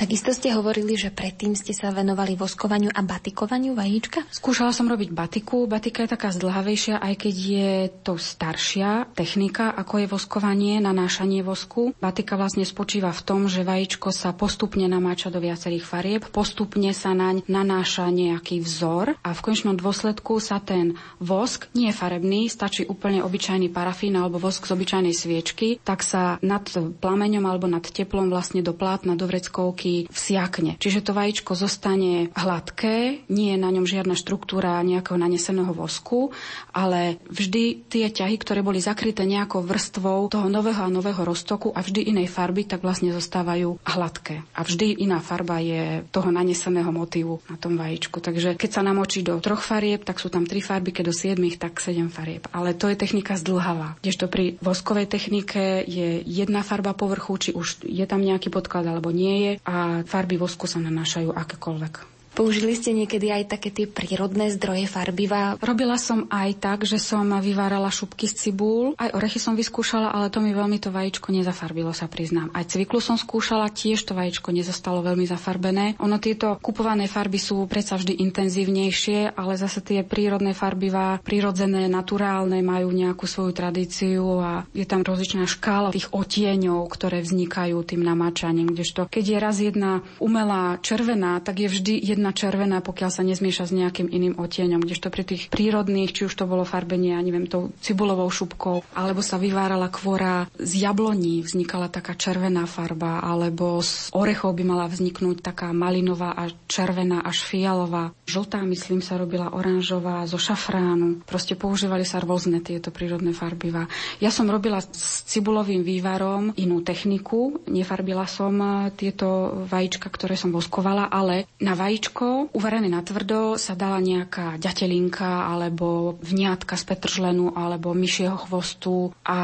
Takisto ste hovorili, že predtým ste sa venovali voskovaniu a batikovaniu vajíčka? Skúšala som robiť batiku. Batika je taká zdlhavejšia, aj keď je to staršia technika, ako je voskovanie, nanášanie vosku. Batika vlastne spočíva v tom, že vajíčko sa postupne namáča do viacerých farieb, postupne sa naň nanáša nejaký vzor a v konečnom dôsledku sa ten vosk, nie je farebný, stačí úplne obyčajný parafín alebo vosk z obyčajnej sviečky, tak sa nad plameňom alebo nad teplom vlastne do plátna, do vreckovky vajíčky vsiakne. Čiže to vajíčko zostane hladké, nie je na ňom žiadna štruktúra nejakého naneseného vosku, ale vždy tie ťahy, ktoré boli zakryté nejakou vrstvou toho nového a nového roztoku a vždy inej farby, tak vlastne zostávajú hladké. A vždy iná farba je toho naneseného motívu na tom vajíčku. Takže keď sa namočí do troch farieb, tak sú tam tri farby, keď do siedmých, tak sedem farieb. Ale to je technika zdlhavá. Kdežto pri voskovej technike je jedna farba povrchu, či už je tam nejaký podklad alebo nie je a farby vosku sa nanášajú akékoľvek. Použili ste niekedy aj také tie prírodné zdroje farbiva? Robila som aj tak, že som vyvárala šupky z cibúl. Aj orechy som vyskúšala, ale to mi veľmi to vajíčko nezafarbilo, sa priznám. Aj cviklu som skúšala, tiež to vajíčko nezostalo veľmi zafarbené. Ono tieto kupované farby sú predsa vždy intenzívnejšie, ale zase tie prírodné farbivá, prírodzené, naturálne majú nejakú svoju tradíciu a je tam rozličná škála tých otieňov, ktoré vznikajú tým namáčaním. Kdežto keď je raz jedna umelá červená, tak je vždy jedna jedna červená, pokiaľ sa nezmieša s nejakým iným odtieňom, kdežto pri tých prírodných, či už to bolo farbenie, ja neviem, tou cibulovou šupkou, alebo sa vyvárala kvora z jabloní, vznikala taká červená farba, alebo z orechov by mala vzniknúť taká malinová a červená až fialová. Žltá, myslím, sa robila oranžová, zo šafránu. Proste používali sa rôzne tieto prírodné farbivá. Ja som robila s cibulovým vývarom inú techniku. Nefarbila som eh, tieto vajíčka, ktoré som voskovala, ale na vajíčka vajíčko, uvarené na tvrdo, sa dala nejaká ďatelinka alebo vniatka z petržlenu alebo myšieho chvostu a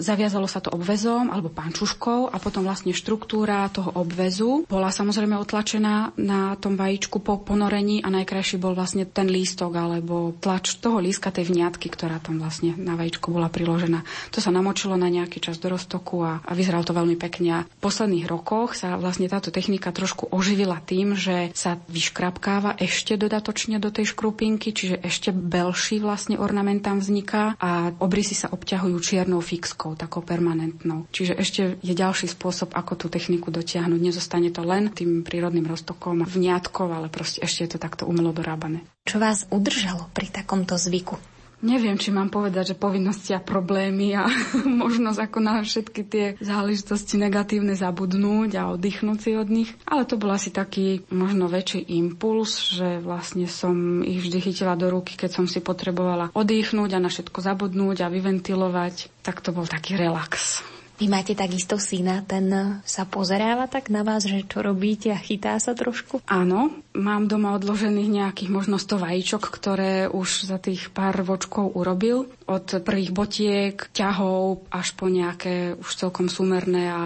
zaviazalo sa to obvezom alebo pančuškou a potom vlastne štruktúra toho obvezu bola samozrejme otlačená na tom vajíčku po ponorení a najkrajší bol vlastne ten lístok alebo tlač toho líska tej vniatky, ktorá tam vlastne na vajíčku bola priložená. To sa namočilo na nejaký čas do roztoku a, a vyzeralo to veľmi pekne. V posledných rokoch sa vlastne táto technika trošku oživila tým, že sa vyš vyškrapkáva ešte dodatočne do tej škrupinky, čiže ešte belší vlastne ornament tam vzniká a obrysy sa obťahujú čiernou fixkou, takou permanentnou. Čiže ešte je ďalší spôsob, ako tú techniku dotiahnuť. Nezostane to len tým prírodným roztokom vniatkov, ale proste ešte je to takto umelo dorábané. Čo vás udržalo pri takomto zvyku? Neviem, či mám povedať, že povinnosti a problémy a možnosť ako na všetky tie záležitosti negatívne zabudnúť a oddychnúť si od nich. Ale to bol asi taký možno väčší impuls, že vlastne som ich vždy chytila do ruky, keď som si potrebovala oddychnúť a na všetko zabudnúť a vyventilovať. Tak to bol taký relax. Vy máte takisto syna, ten sa pozeráva tak na vás, že čo robíte a chytá sa trošku? Áno, mám doma odložených nejakých možno 100 vajíčok, ktoré už za tých pár vočkov urobil. Od prvých botiek, ťahov až po nejaké už celkom sumerné a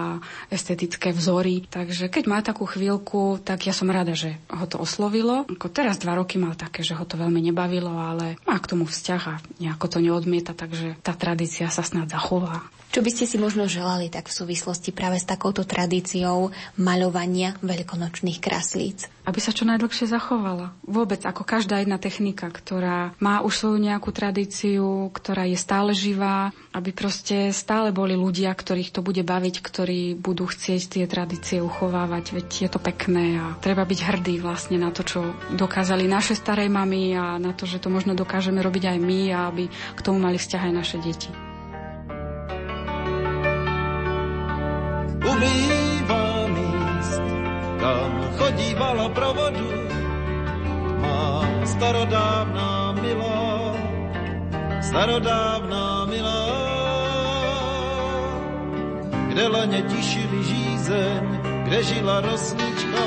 estetické vzory. Takže keď má takú chvíľku, tak ja som rada, že ho to oslovilo. Ako teraz dva roky mal také, že ho to veľmi nebavilo, ale má k tomu vzťah a nejako to neodmieta, takže tá tradícia sa snad zachová. Čo by ste si možno želali tak v súvislosti práve s takouto tradíciou maľovania veľkonočných kraslíc? Aby sa čo najdlhšie zachovala. Vôbec ako každá jedna technika, ktorá má už svoju nejakú tradíciu, ktorá je stále živá, aby proste stále boli ľudia, ktorých to bude baviť, ktorí budú chcieť tie tradície uchovávať, veď je to pekné a treba byť hrdý vlastne na to, čo dokázali naše staré mamy a na to, že to možno dokážeme robiť aj my a aby k tomu mali vzťah aj naše deti. ubývá míst, kam chodívala provodu má starodávná milá, starodávná milá, kde leně tišili žízeň, kde žila rosnička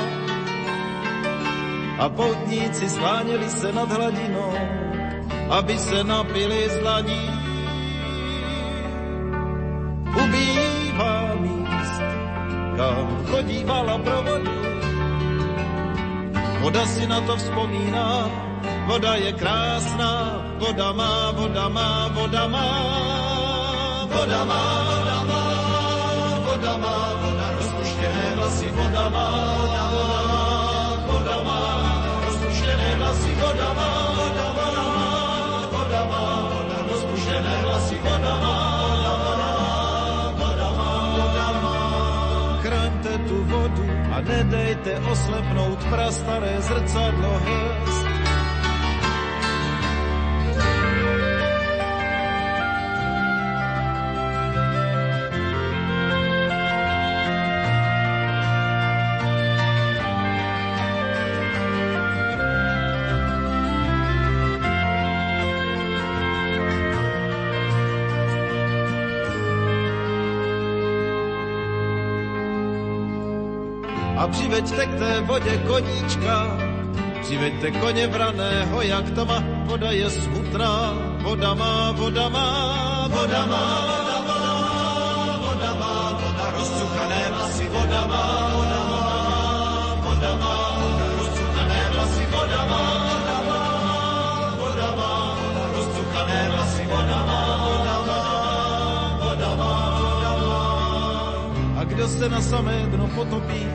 a poutníci skláněli se nad hladinou, aby se napili z hladí. Ubývá míst, kam chodívala pro vodu. Voda si na to vzpomíná, voda je krásná, voda má, voda má, voda má. Voda má, voda má, voda má, voda rozpuštěné vlasy, voda má, voda má, voda má, rozpuštěné vlasy, voda má, voda má, voda má, voda rozpuštěné vlasy, voda má, voda má, voda má. Chraňte tu vodu a nedejte oslepnout prastaré zrcadlo hvězd. A přiveďte k té vodě koníčka, přiveďte koně vraného, jak tma, voda je smutná, voda má, voda má, voda má, voda má, voda má, voda rozcuchané vlasy, voda má, voda má, voda má, rozcuchané vlasy, voda má, voda má, voda má, rozcuchané vlasy, voda má, voda má, voda má, voda má. A kdo se na samé dno potopí,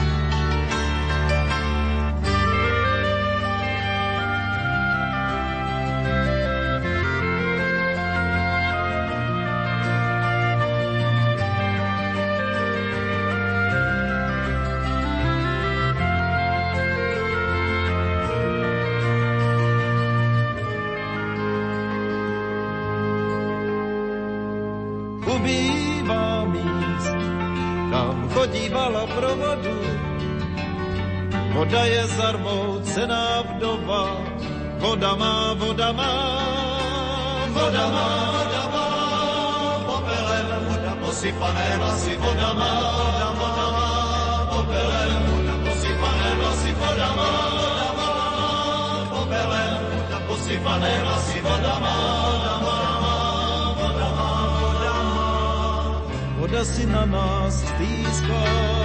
Voda je zarmoucená vdova, voda má, voda má, voda má, voda má, popelem, voda posypané vlasy, voda má, voda má, popelem, voda posypané vlasy, voda má, voda má, popelem, voda posypané vlasy, voda má, voda má, voda si na nás stýská.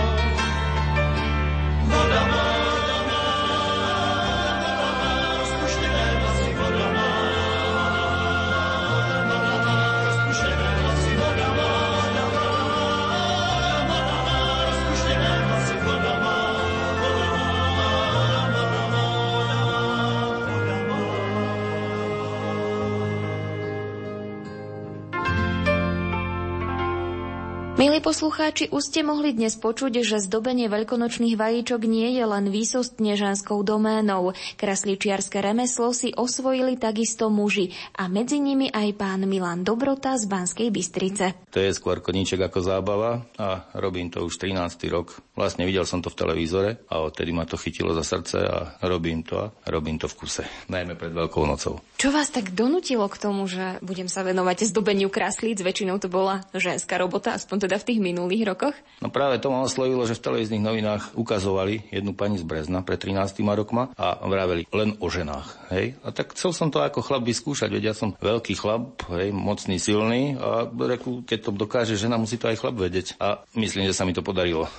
Milí poslucháči, už ste mohli dnes počuť, že zdobenie veľkonočných vajíčok nie je len výsostne ženskou doménou. Krasličiarske remeslo si osvojili takisto muži a medzi nimi aj pán Milan Dobrota z Banskej Bystrice. To je skôr koníček ako zábava a robím to už 13. rok. Vlastne videl som to v televízore a odtedy ma to chytilo za srdce a robím to a robím to v kuse, najmä pred Veľkou nocou. Čo vás tak donutilo k tomu, že budem sa venovať zdobeniu kraslíc? Väčšinou to bola ženská robota, aspoň teda v tých minulých rokoch? No práve to ma oslovilo, že v televíznych novinách ukazovali jednu pani z Brezna pred 13 rokma a vraveli len o ženách. Hej? A tak chcel som to ako chlap vyskúšať, veď ja som veľký chlap, hej, mocný, silný a reku, keď to dokáže žena, musí to aj chlap vedieť. A myslím, že sa mi to podarilo.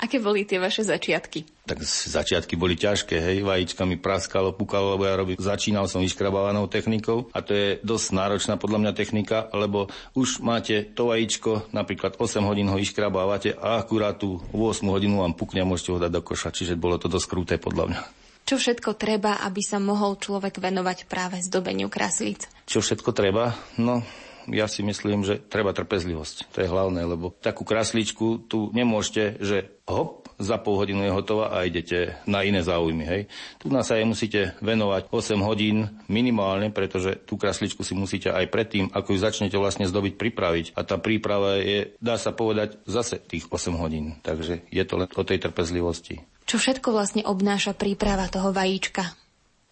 Aké boli tie vaše začiatky? Tak začiatky boli ťažké, hej, vajíčka mi praskalo, pukalo, lebo ja robím, začínal som vyškrabávanou technikou a to je dosť náročná podľa mňa technika, lebo už máte to vajíčko, napríklad 8 hodín ho vyškrabávate a akurát tú 8 hodinu vám pukne a môžete ho dať do koša, čiže bolo to dosť krúté podľa mňa. Čo všetko treba, aby sa mohol človek venovať práve zdobeniu kraslíc? Čo všetko treba? No, ja si myslím, že treba trpezlivosť. To je hlavné, lebo takú krasličku tu nemôžete, že hop, za pol hodinu je hotová a idete na iné záujmy. Hej. Tu na sa jej musíte venovať 8 hodín minimálne, pretože tú krasličku si musíte aj predtým, ako ju začnete vlastne zdobiť, pripraviť. A tá príprava je, dá sa povedať, zase tých 8 hodín. Takže je to len o tej trpezlivosti. Čo všetko vlastne obnáša príprava toho vajíčka?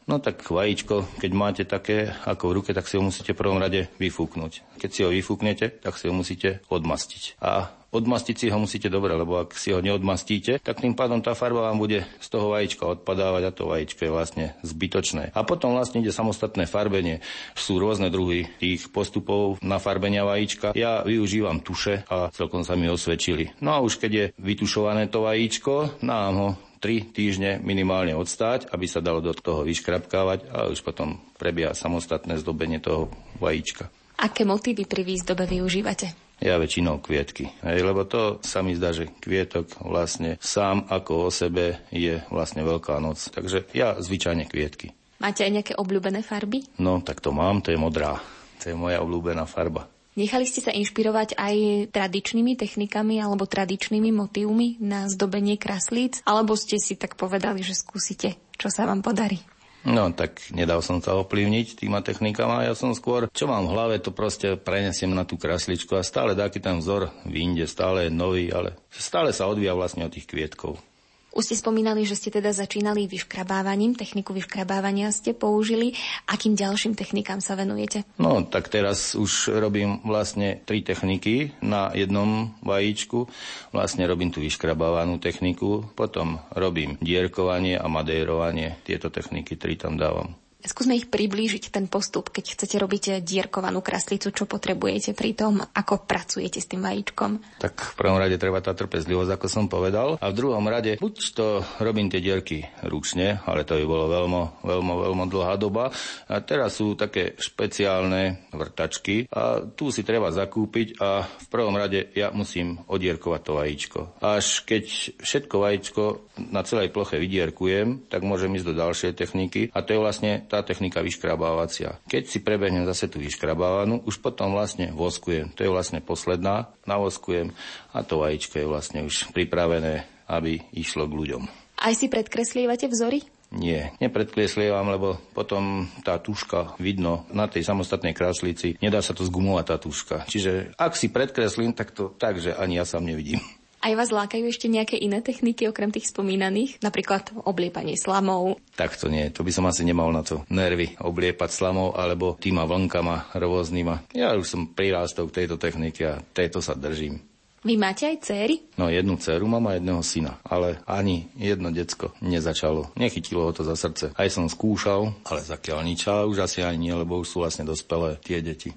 No tak vajíčko, keď máte také ako v ruke, tak si ho musíte v prvom rade vyfúknuť. Keď si ho vyfúknete, tak si ho musíte odmastiť. A odmastiť si ho musíte dobre, lebo ak si ho neodmastíte, tak tým pádom tá farba vám bude z toho vajíčka odpadávať a to vajíčko je vlastne zbytočné. A potom vlastne ide samostatné farbenie. Sú rôzne druhy tých postupov na farbenia vajíčka. Ja využívam tuše a celkom sa mi osvedčili. No a už keď je vytušované to vajíčko, nám ho 3 týždne minimálne odstáť, aby sa dalo do toho vyškrapkávať a už potom prebieha samostatné zdobenie toho vajíčka. Aké motívy pri výzdobe využívate? Ja väčšinou kvietky, hej, lebo to sa mi zdá, že kvietok vlastne sám ako o sebe je vlastne Veľká noc. Takže ja zvyčajne kvietky. Máte aj nejaké obľúbené farby? No, tak to mám, to je modrá. To je moja obľúbená farba. Nechali ste sa inšpirovať aj tradičnými technikami alebo tradičnými motívmi na zdobenie kraslíc? Alebo ste si tak povedali, že skúsite, čo sa vám podarí? No, tak nedal som sa ovplyvniť týma technikama, ja som skôr, čo mám v hlave, to proste prenesiem na tú krasličku a stále taký ten vzor vyjde, stále je nový, ale stále sa odvíja vlastne od tých kvietkov. Už ste spomínali, že ste teda začínali vyškrabávaním, techniku vyškrabávania ste použili. Akým ďalším technikám sa venujete? No, tak teraz už robím vlastne tri techniky na jednom vajíčku. Vlastne robím tú vyškrabávanú techniku, potom robím dierkovanie a madérovanie. Tieto techniky tri tam dávam. Skúsme ich priblížiť, ten postup, keď chcete robiť dierkovanú kraslicu, čo potrebujete pri tom, ako pracujete s tým vajíčkom. Tak v prvom rade treba tá trpezlivosť, ako som povedal. A v druhom rade, buď to robím tie dierky ručne, ale to by bolo veľmi, veľmi, veľmi dlhá doba. A teraz sú také špeciálne vrtačky a tu si treba zakúpiť a v prvom rade ja musím odierkovať to vajíčko. Až keď všetko vajíčko na celej ploche vydierkujem, tak môžem ísť do ďalšej techniky a to je vlastne tá technika vyškrabávacia. Keď si prebehnem zase tú vyškrabávanú, už potom vlastne voskujem. To je vlastne posledná, navoskujem a to vajíčko je vlastne už pripravené, aby išlo k ľuďom. Aj si predkreslievate vzory? Nie, nepredkreslievam, lebo potom tá tuška vidno na tej samostatnej kráslici. Nedá sa to zgumovať tá tuška. Čiže ak si predkreslím, tak to tak, že ani ja sám nevidím. Aj vás lákajú ešte nejaké iné techniky okrem tých spomínaných? Napríklad obliepanie slamou? Tak to nie, to by som asi nemal na to nervy obliepať slamou alebo týma vlnkama rôznyma. Ja už som prirástol k tejto technike a tejto sa držím. Vy máte aj céry? No jednu dceru mám a jedného syna, ale ani jedno decko nezačalo. Nechytilo ho to za srdce. Aj som skúšal, ale zakiaľ nič, už asi ani nie, lebo už sú vlastne dospelé tie deti.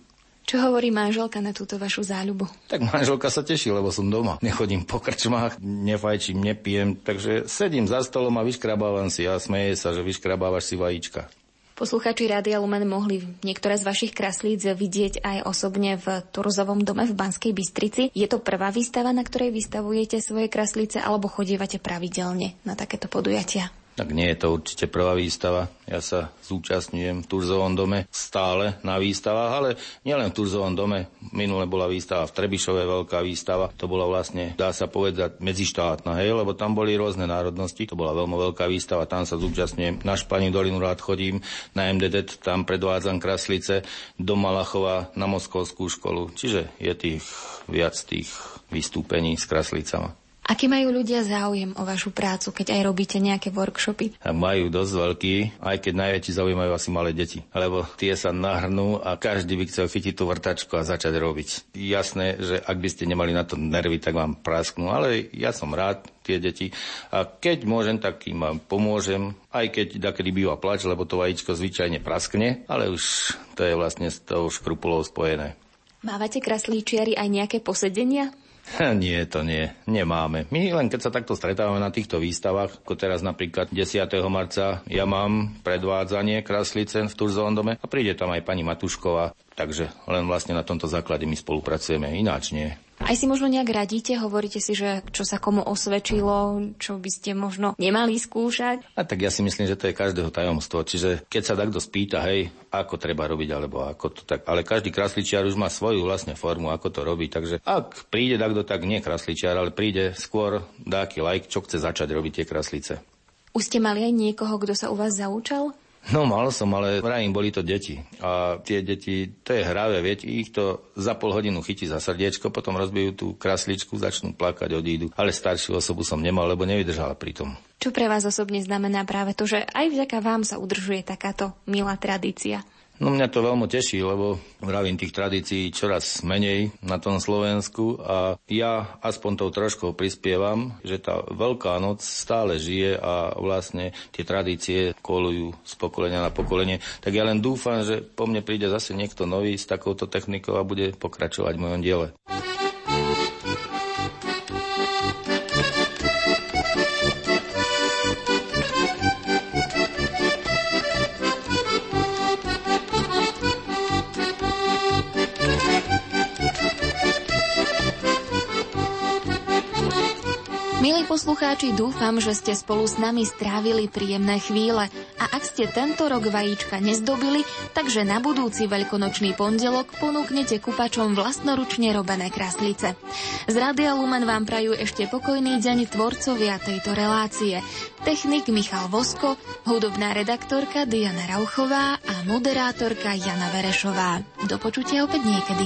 Čo hovorí manželka na túto vašu záľubu? Tak manželka sa teší, lebo som doma. Nechodím po krčmách, nefajčím, nepijem, takže sedím za stolom a vyškrabávam si a smeje sa, že vyškrabávaš si vajíčka. Posluchači Rádia Lumen mohli niektoré z vašich kraslíc vidieť aj osobne v Turzovom dome v Banskej Bystrici. Je to prvá výstava, na ktorej vystavujete svoje kraslice, alebo chodívate pravidelne na takéto podujatia? Tak nie je to určite prvá výstava. Ja sa zúčastňujem v Turzovom dome stále na výstavách, ale nielen v Turzovom dome. Minule bola výstava v Trebišove, veľká výstava. To bola vlastne, dá sa povedať, medzištátna, hej, lebo tam boli rôzne národnosti. To bola veľmi veľká výstava, tam sa zúčastňujem. Na Španiu dolinu rád chodím, na MDD, tam predvádzam kraslice, do Malachova na Moskovskú školu. Čiže je tých viac tých vystúpení s kraslicama. Aký majú ľudia záujem o vašu prácu, keď aj robíte nejaké workshopy? Majú dosť veľký, aj keď najväčší zaujímajú asi malé deti. Lebo tie sa nahrnú a každý by chcel chytiť tú vrtačku a začať robiť. Jasné, že ak by ste nemali na to nervy, tak vám prasknú, ale ja som rád, tie deti. A keď môžem, tak im pomôžem, aj keď takedy býva plač, lebo to vajíčko zvyčajne praskne, ale už to je vlastne s tou škrupulou spojené. Mávate kraslíčiari aj nejaké posedenia? Nie, to nie. Nemáme. My len keď sa takto stretávame na týchto výstavách, ako teraz napríklad 10. marca, ja mám predvádzanie kraslice v Turzovom dome a príde tam aj pani Matušková, takže len vlastne na tomto základe my spolupracujeme, ináč nie. Aj si možno nejak radíte, hovoríte si, že čo sa komu osvedčilo, čo by ste možno nemali skúšať? A tak ja si myslím, že to je každého tajomstvo. Čiže keď sa takto spýta, hej, ako treba robiť, alebo ako to tak. Ale každý krasličiar už má svoju vlastne formu, ako to robí. Takže ak príde takto, tak nie krasličiar, ale príde skôr dáky like, čo chce začať robiť tie kraslice. Už ste mali aj niekoho, kto sa u vás zaučal? No mal som, ale vrajím, boli to deti. A tie deti, to je hravé, viete, ich to za pol hodinu chytí za srdiečko, potom rozbijú tú krasličku, začnú plakať, odídu. Ale staršiu osobu som nemal, lebo nevydržala pri tom. Čo pre vás osobne znamená práve to, že aj vďaka vám sa udržuje takáto milá tradícia? No mňa to veľmi teší, lebo vravím tých tradícií čoraz menej na tom Slovensku a ja aspoň tou troškou prispievam, že tá Veľká noc stále žije a vlastne tie tradície kolujú z pokolenia na pokolenie. Tak ja len dúfam, že po mne príde zase niekto nový s takouto technikou a bude pokračovať v mojom diele. Poslucháči, dúfam, že ste spolu s nami strávili príjemné chvíle A ak ste tento rok vajíčka nezdobili, takže na budúci veľkonočný pondelok ponúknete kupačom vlastnoručne robené kraslice. Z Rádia Lumen vám prajú ešte pokojný deň tvorcovia tejto relácie. Technik Michal Vosko, hudobná redaktorka Diana Rauchová a moderátorka Jana Verešová. Do počutia opäť niekedy.